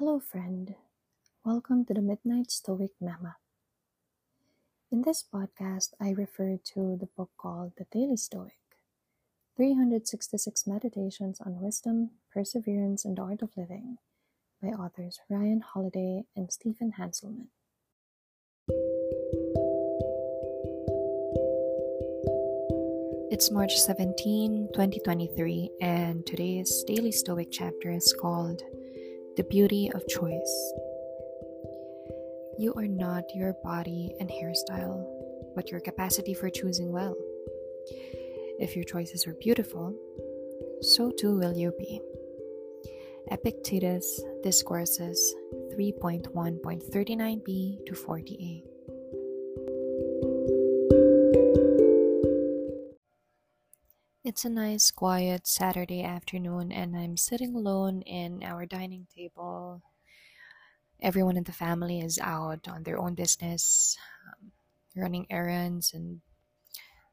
Hello, friend. Welcome to the Midnight Stoic Mama. In this podcast, I refer to the book called The Daily Stoic 366 Meditations on Wisdom, Perseverance, and the Art of Living by authors Ryan Holiday and Stephen Hanselman. It's March 17, 2023, and today's Daily Stoic chapter is called The Beauty of Choice. You are not your body and hairstyle, but your capacity for choosing well. If your choices are beautiful, so too will you be. Epictetus Discourses 3.1.39b to 40a. It's a nice, quiet Saturday afternoon, and I'm sitting alone in our dining table. Everyone in the family is out on their own business, um, running errands, and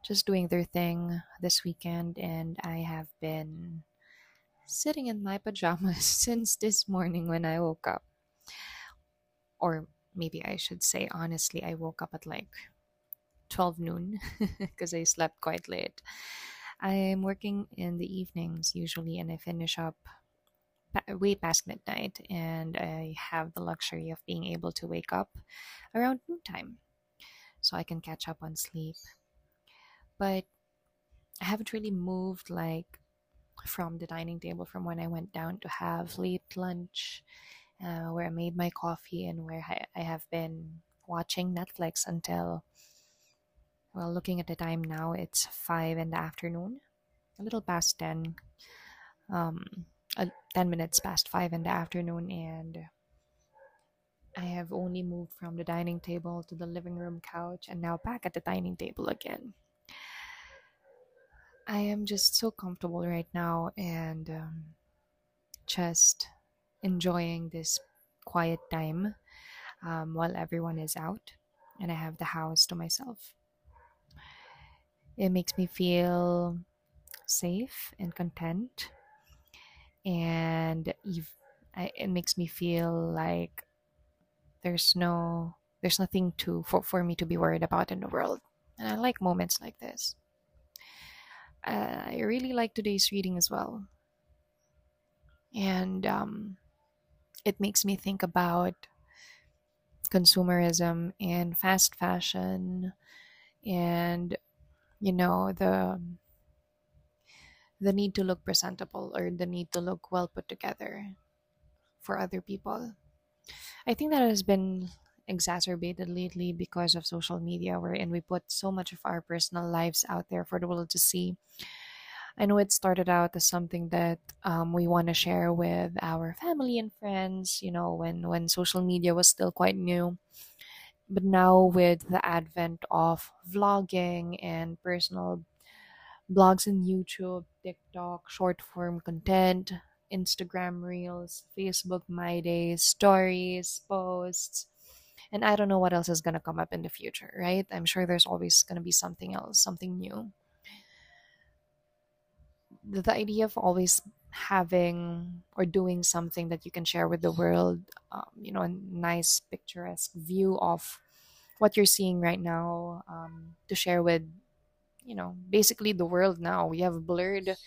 just doing their thing this weekend. And I have been sitting in my pajamas since this morning when I woke up. Or maybe I should say, honestly, I woke up at like 12 noon because I slept quite late. I'm working in the evenings usually, and I finish up way past midnight, and I have the luxury of being able to wake up around noontime so I can catch up on sleep. But I haven't really moved like from the dining table from when I went down to have late lunch, uh, where I made my coffee and where I, I have been watching Netflix until well, looking at the time now, it's 5 in the afternoon, a little past 10, um, uh, 10 minutes past 5 in the afternoon, and I have only moved from the dining table to the living room couch and now back at the dining table again. I am just so comfortable right now and um, just enjoying this quiet time um, while everyone is out and I have the house to myself. It makes me feel safe and content. And it makes me feel like there's no there's nothing to for, for me to be worried about in the world. And I like moments like this. Uh, I really like today's reading as well. And um, it makes me think about consumerism and fast fashion and you know the the need to look presentable or the need to look well put together for other people. I think that has been exacerbated lately because of social media wherein we put so much of our personal lives out there for the world to see. I know it started out as something that um, we want to share with our family and friends you know when when social media was still quite new but now with the advent of vlogging and personal blogs on YouTube, TikTok, short form content, Instagram Reels, Facebook My Days, stories, posts, and I don't know what else is going to come up in the future, right? I'm sure there's always going to be something else, something new. The, the idea of always having or doing something that you can share with the world, um, you know, a nice picturesque view of what you're seeing right now um, to share with, you know, basically the world now. We have blurred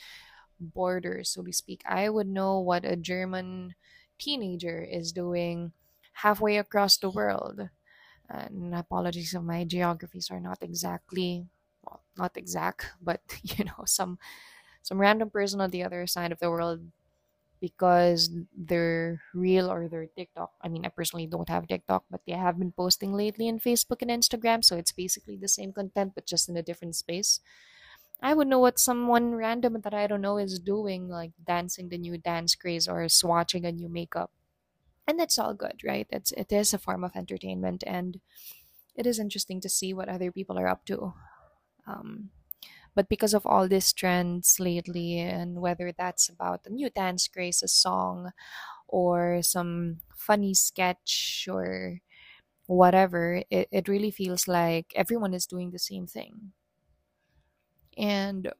borders, so to speak. I would know what a German teenager is doing halfway across the world. And apologies if my geographies are not exactly well, not exact, but you know, some some random person on the other side of the world because their reel or their TikTok. I mean, I personally don't have TikTok, but they have been posting lately in Facebook and Instagram, so it's basically the same content but just in a different space. I would know what someone random that I don't know is doing, like dancing the new dance craze or swatching a new makeup. And that's all good, right? It's it is a form of entertainment and it is interesting to see what other people are up to. Um, but because of all these trends lately, and whether that's about a new dance craze, a song, or some funny sketch or whatever, it, it really feels like everyone is doing the same thing. And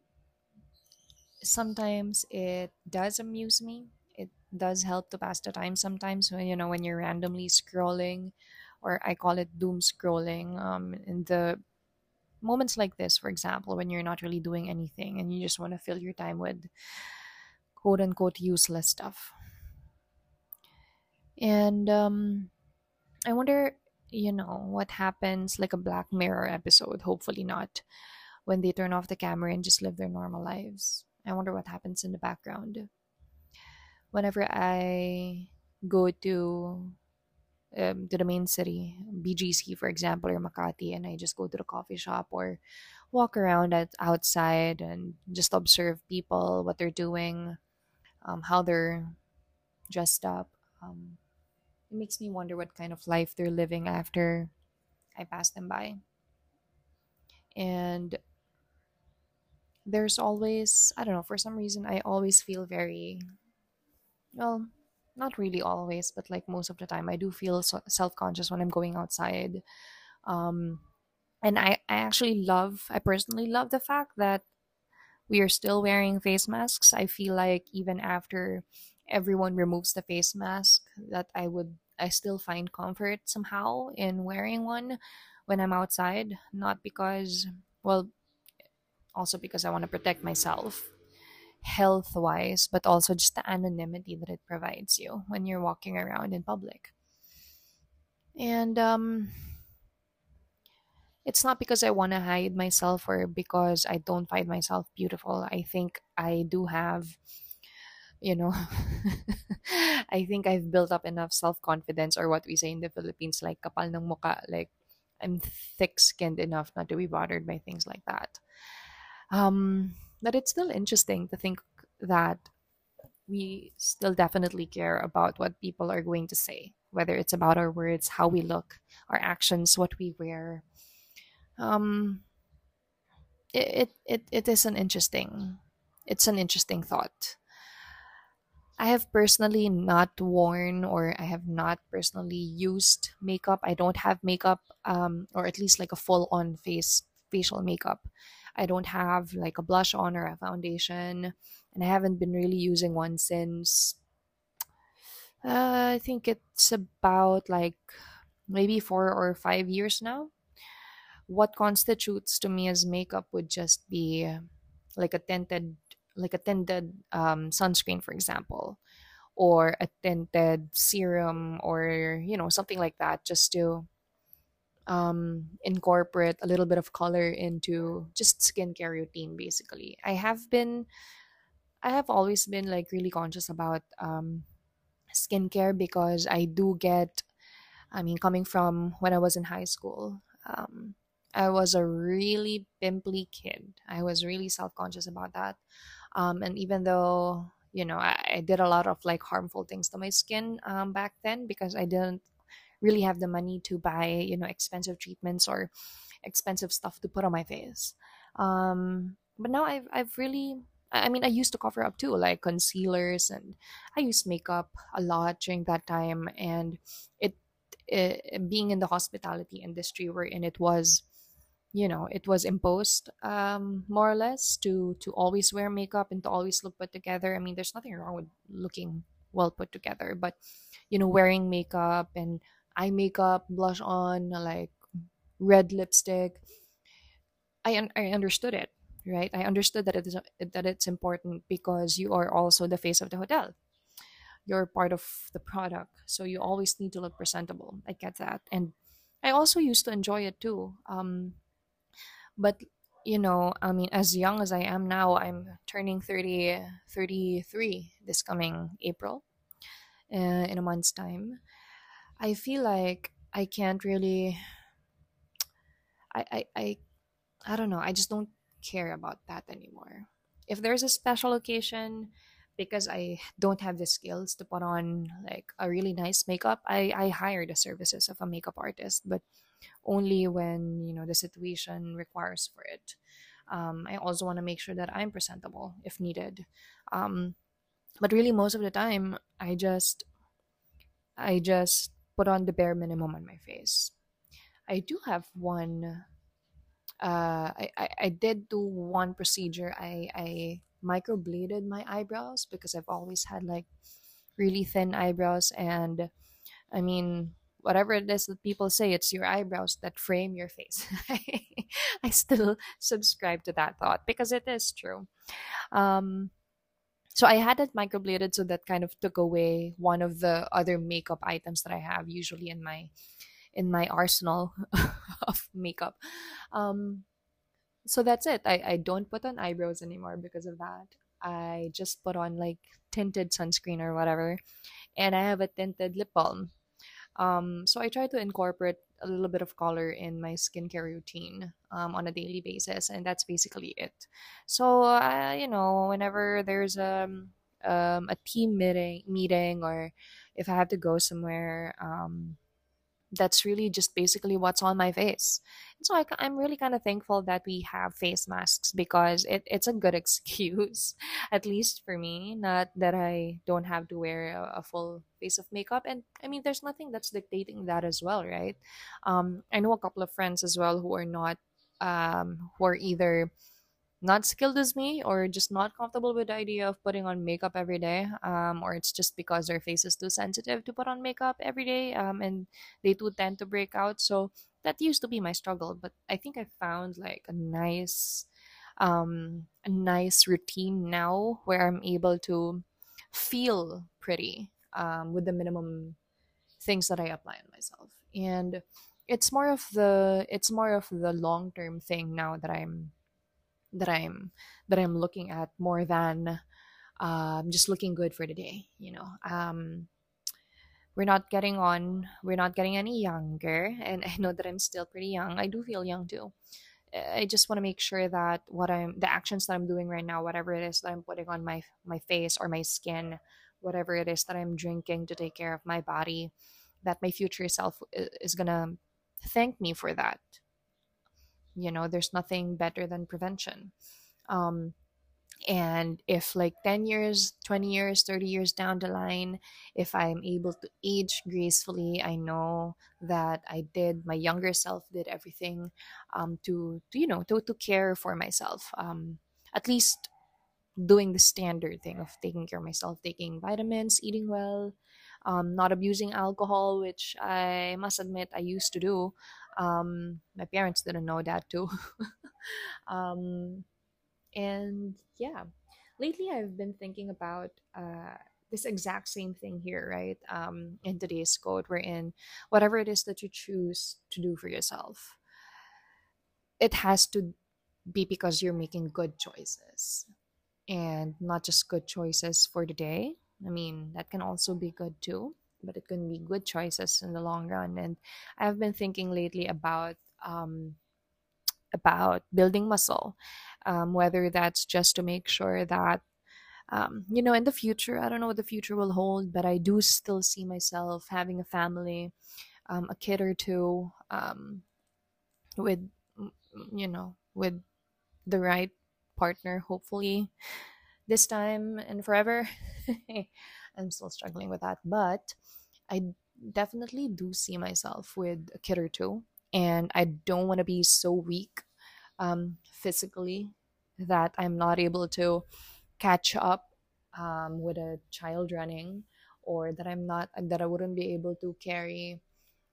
sometimes it does amuse me. It does help to pass the time sometimes when you know when you're randomly scrolling or I call it doom scrolling um in the moments like this for example when you're not really doing anything and you just want to fill your time with quote unquote useless stuff. And um I wonder you know what happens like a black mirror episode hopefully not when they turn off the camera and just live their normal lives. I wonder what happens in the background. Whenever I go to um, to the main city, BGC for example, or Makati, and I just go to the coffee shop or walk around at outside and just observe people, what they're doing, um, how they're dressed up. Um, it makes me wonder what kind of life they're living after I pass them by. And there's always, I don't know, for some reason, I always feel very well, not really always, but like most of the time, I do feel so- self conscious when I'm going outside. Um, and I, I actually love, I personally love the fact that we are still wearing face masks. I feel like even after everyone removes the face mask, that I would, I still find comfort somehow in wearing one when I'm outside. Not because, well, also because I want to protect myself health wise, but also just the anonymity that it provides you when you're walking around in public. And um, it's not because I want to hide myself or because I don't find myself beautiful. I think I do have, you know, I think I've built up enough self confidence or what we say in the Philippines, like kapal ng muka, like I'm thick skinned enough not to be bothered by things like that. Um, but it's still interesting to think that we still definitely care about what people are going to say, whether it's about our words, how we look, our actions, what we wear. Um, it, it, it is an interesting, it's an interesting thought. I have personally not worn or I have not personally used makeup. I don't have makeup, um, or at least like a full on face facial makeup. I don't have like a blush on or a foundation, and I haven't been really using one since uh, I think it's about like maybe four or five years now. What constitutes to me as makeup would just be like a tinted, like a tinted um, sunscreen, for example, or a tinted serum, or you know something like that, just to um, incorporate a little bit of color into just skincare routine basically. I have been i have always been like really conscious about um, skincare because i do get i mean coming from when i was in high school um, i was a really pimply kid. I was really self-conscious about that. Um, and even though you know I, I, did a lot of like harmful things to my skin um, back then because i didn't really have the money to buy you know expensive treatments or expensive stuff to put on my face. Um but now i've i've really i mean i used to cover up too like concealers and i used makeup a lot during that time and it, it being in the hospitality industry wherein it was you know it was imposed um more or less to to always wear makeup and to always look put together. I mean there's nothing wrong with looking well put together but you know wearing makeup and eye makeup, blush on, like red lipstick. I un- I understood it, right? I understood that it is that it's important because you are also the face of the hotel. You're part of the product, so you always need to look presentable. I get that, and I also used to enjoy it too. Um, but you know, I mean, as young as I am now, I'm turning 30, 33 this coming April, uh, in a month's time. I feel like I can't really I, I I I don't know, I just don't care about that anymore. If there's a special occasion because I don't have the skills to put on like a really nice makeup, I, I hire the services of a makeup artist, but only when, you know, the situation requires for it. Um, I also want to make sure that I'm presentable if needed. Um, but really most of the time I just I just put on the bare minimum on my face. I do have one. Uh, I, I, I did do one procedure. I, I microbladed my eyebrows because I've always had like really thin eyebrows and I mean whatever it is that people say it's your eyebrows that frame your face i still subscribe to that thought because it is true um so i had it microbladed so that kind of took away one of the other makeup items that i have usually in my in my arsenal of makeup. Um so that's it. I, I don't put on eyebrows anymore because of that. I just put on like tinted sunscreen or whatever and i have a tinted lip balm. Um, so I try to incorporate a little bit of color in my skincare routine um, on a daily basis, and that's basically it. So uh, you know, whenever there's a um, um, a team meeting, meeting, or if I have to go somewhere, um, that's really just basically what's on my face. And so I, am really kind of thankful that we have face masks because it, it's a good excuse, at least for me, not that I don't have to wear a, a, full face of makeup. And I mean, there's nothing that's dictating that as well, right? Um, I know a couple of friends as well who are not, um, who are either not skilled as me or just not comfortable with the idea of putting on makeup every day um, or it's just because their face is too sensitive to put on makeup every day um, and they too tend to break out. So that used to be my struggle but i think i found like a nice um, a nice routine now where i'm able to feel pretty um, with the minimum things that i apply on myself. And it's more of the it's more of the long term thing now that i'm that I'm that I'm looking at more than um, just looking good for the day. You know, um, we're not getting on. We're not getting any younger, and I know that I'm still pretty young. I do feel young too. I just want to make sure that what I'm the actions that I'm doing right now, whatever it is that I'm putting on my my face or my skin, whatever it is that I'm drinking to take care of my body, that my future self is gonna thank me for that you know there's nothing better than prevention. Um, and if like 10 years 20 years 30 years down the line if i'm able to age gracefully i know that i did my younger self did everything um, to, to you know to, to care for myself um, at least doing the standard thing of taking care of myself taking vitamins eating well um, not abusing alcohol which i must admit i used to do um, my parents didn't know that too. um, and yeah, lately I've been thinking about uh, this exact same thing here, right? Um, in today's code, we're in whatever it is that you choose to do for yourself, it has to be because you're making good choices and not just good choices for the day. I mean, that can also be good too but it can be good choices in the long run. And I've been thinking lately about um, about building muscle, um, whether that's just to make sure that um, you know in the future I don't know what the future will hold, but I do still see myself having a family, um, a kid or two, um, with you know with the right partner, hopefully this time and forever. I'm still struggling with that, but I definitely do see myself with a kid or two, and I don't want to be so weak um, physically that I'm not able to catch up um, with a child running, or that I'm not that I wouldn't be able to carry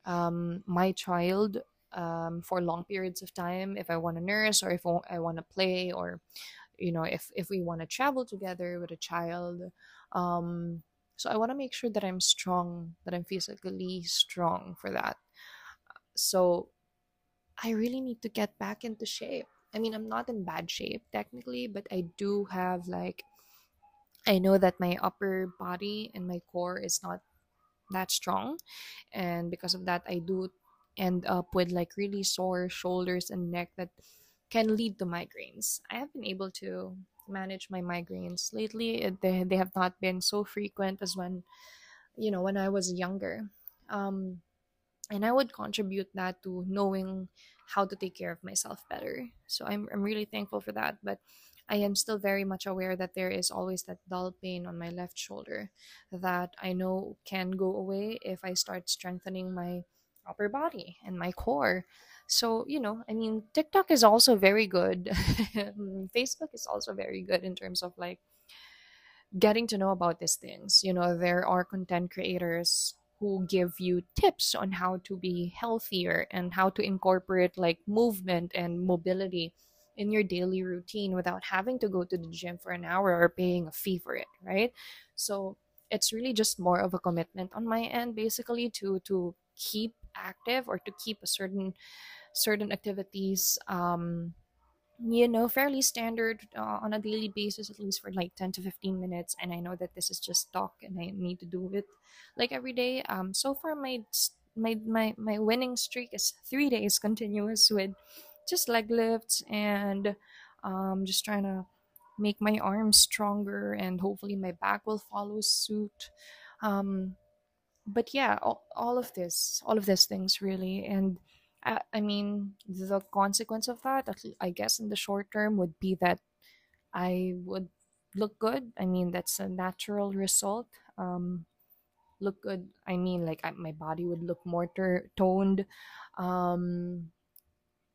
um, my child um, for long periods of time if I want to nurse or if I want to play or you know if if we want to travel together with a child um so I want to make sure that I'm strong, that I'm physically strong for that. So I really need to get back into shape. I mean, I'm not in bad shape technically, but I do have like I know that my upper body and my core is not that strong and because of that I do end up with like really sore shoulders and neck that can lead to migraines. I have been able to manage my migraines lately they, they have not been so frequent as when you know when i was younger. Um and i would contribute that to knowing how to take care of myself better. So i'm, I'm really thankful for that but i am still very much aware that there is always that dull pain on my left shoulder that i know can go away if i start strengthening my upper body and my core so you know i mean tiktok is also very good mm, facebook is also very good in terms of like getting to know about these things. You know, there are content creators who give you tips on how to be healthier and how to incorporate like movement and mobility in your daily routine without having to go to the gym for an hour or paying a fee for it, right? So it's really just more of a commitment on my end basically to to keep active or to keep a certain certain activities um you know fairly standard uh, on a daily basis at least for like 10 to 15 minutes and i know that this is just talk and i need to do it like every day. Um so far my my my, my winning streak is three days continuous with just leg lifts and um just trying to make my arms stronger and hopefully my back will follow suit. Um but yeah all, all of this all of these things really and I, mean the consequence of that i guess in the short term would be that i would look good. I mean that's a natural result. Um look good i mean like I, my body would look more ter- toned. Um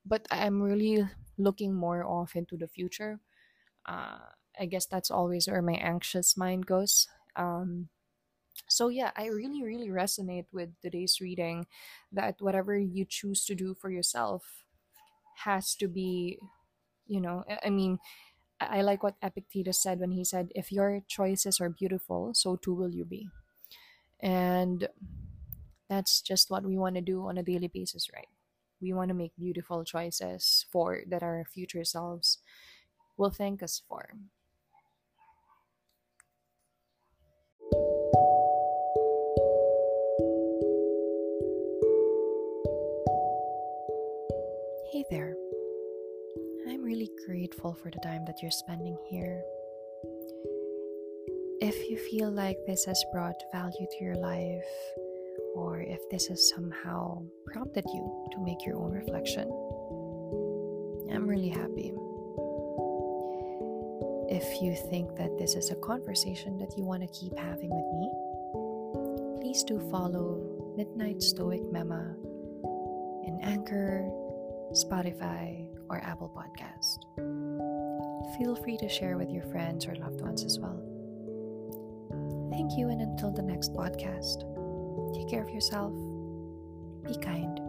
but i'm really looking more off into the future. Uh i guess that's always where my anxious mind goes. Um so yeah i really really resonate with today's reading that whatever you choose to do for yourself has to be you know i mean i like what epictetus said when he said if your choices are beautiful so too will you be. And that's just what we want to do on a daily basis right? We want to make beautiful choices for that our future selves will thank us for really grateful for the time that you're spending here. If you feel like this has brought value to your life, or if this has somehow prompted you to make your own reflection, I'm really happy. If you think that this is a conversation that you want to keep having with me, please do follow Midnight Stoic Mema in Anchor, Spotify, or Apple Podcast. Feel free to share with your friends or loved ones as well. Thank you, and until the next podcast, take care of yourself. Be kind.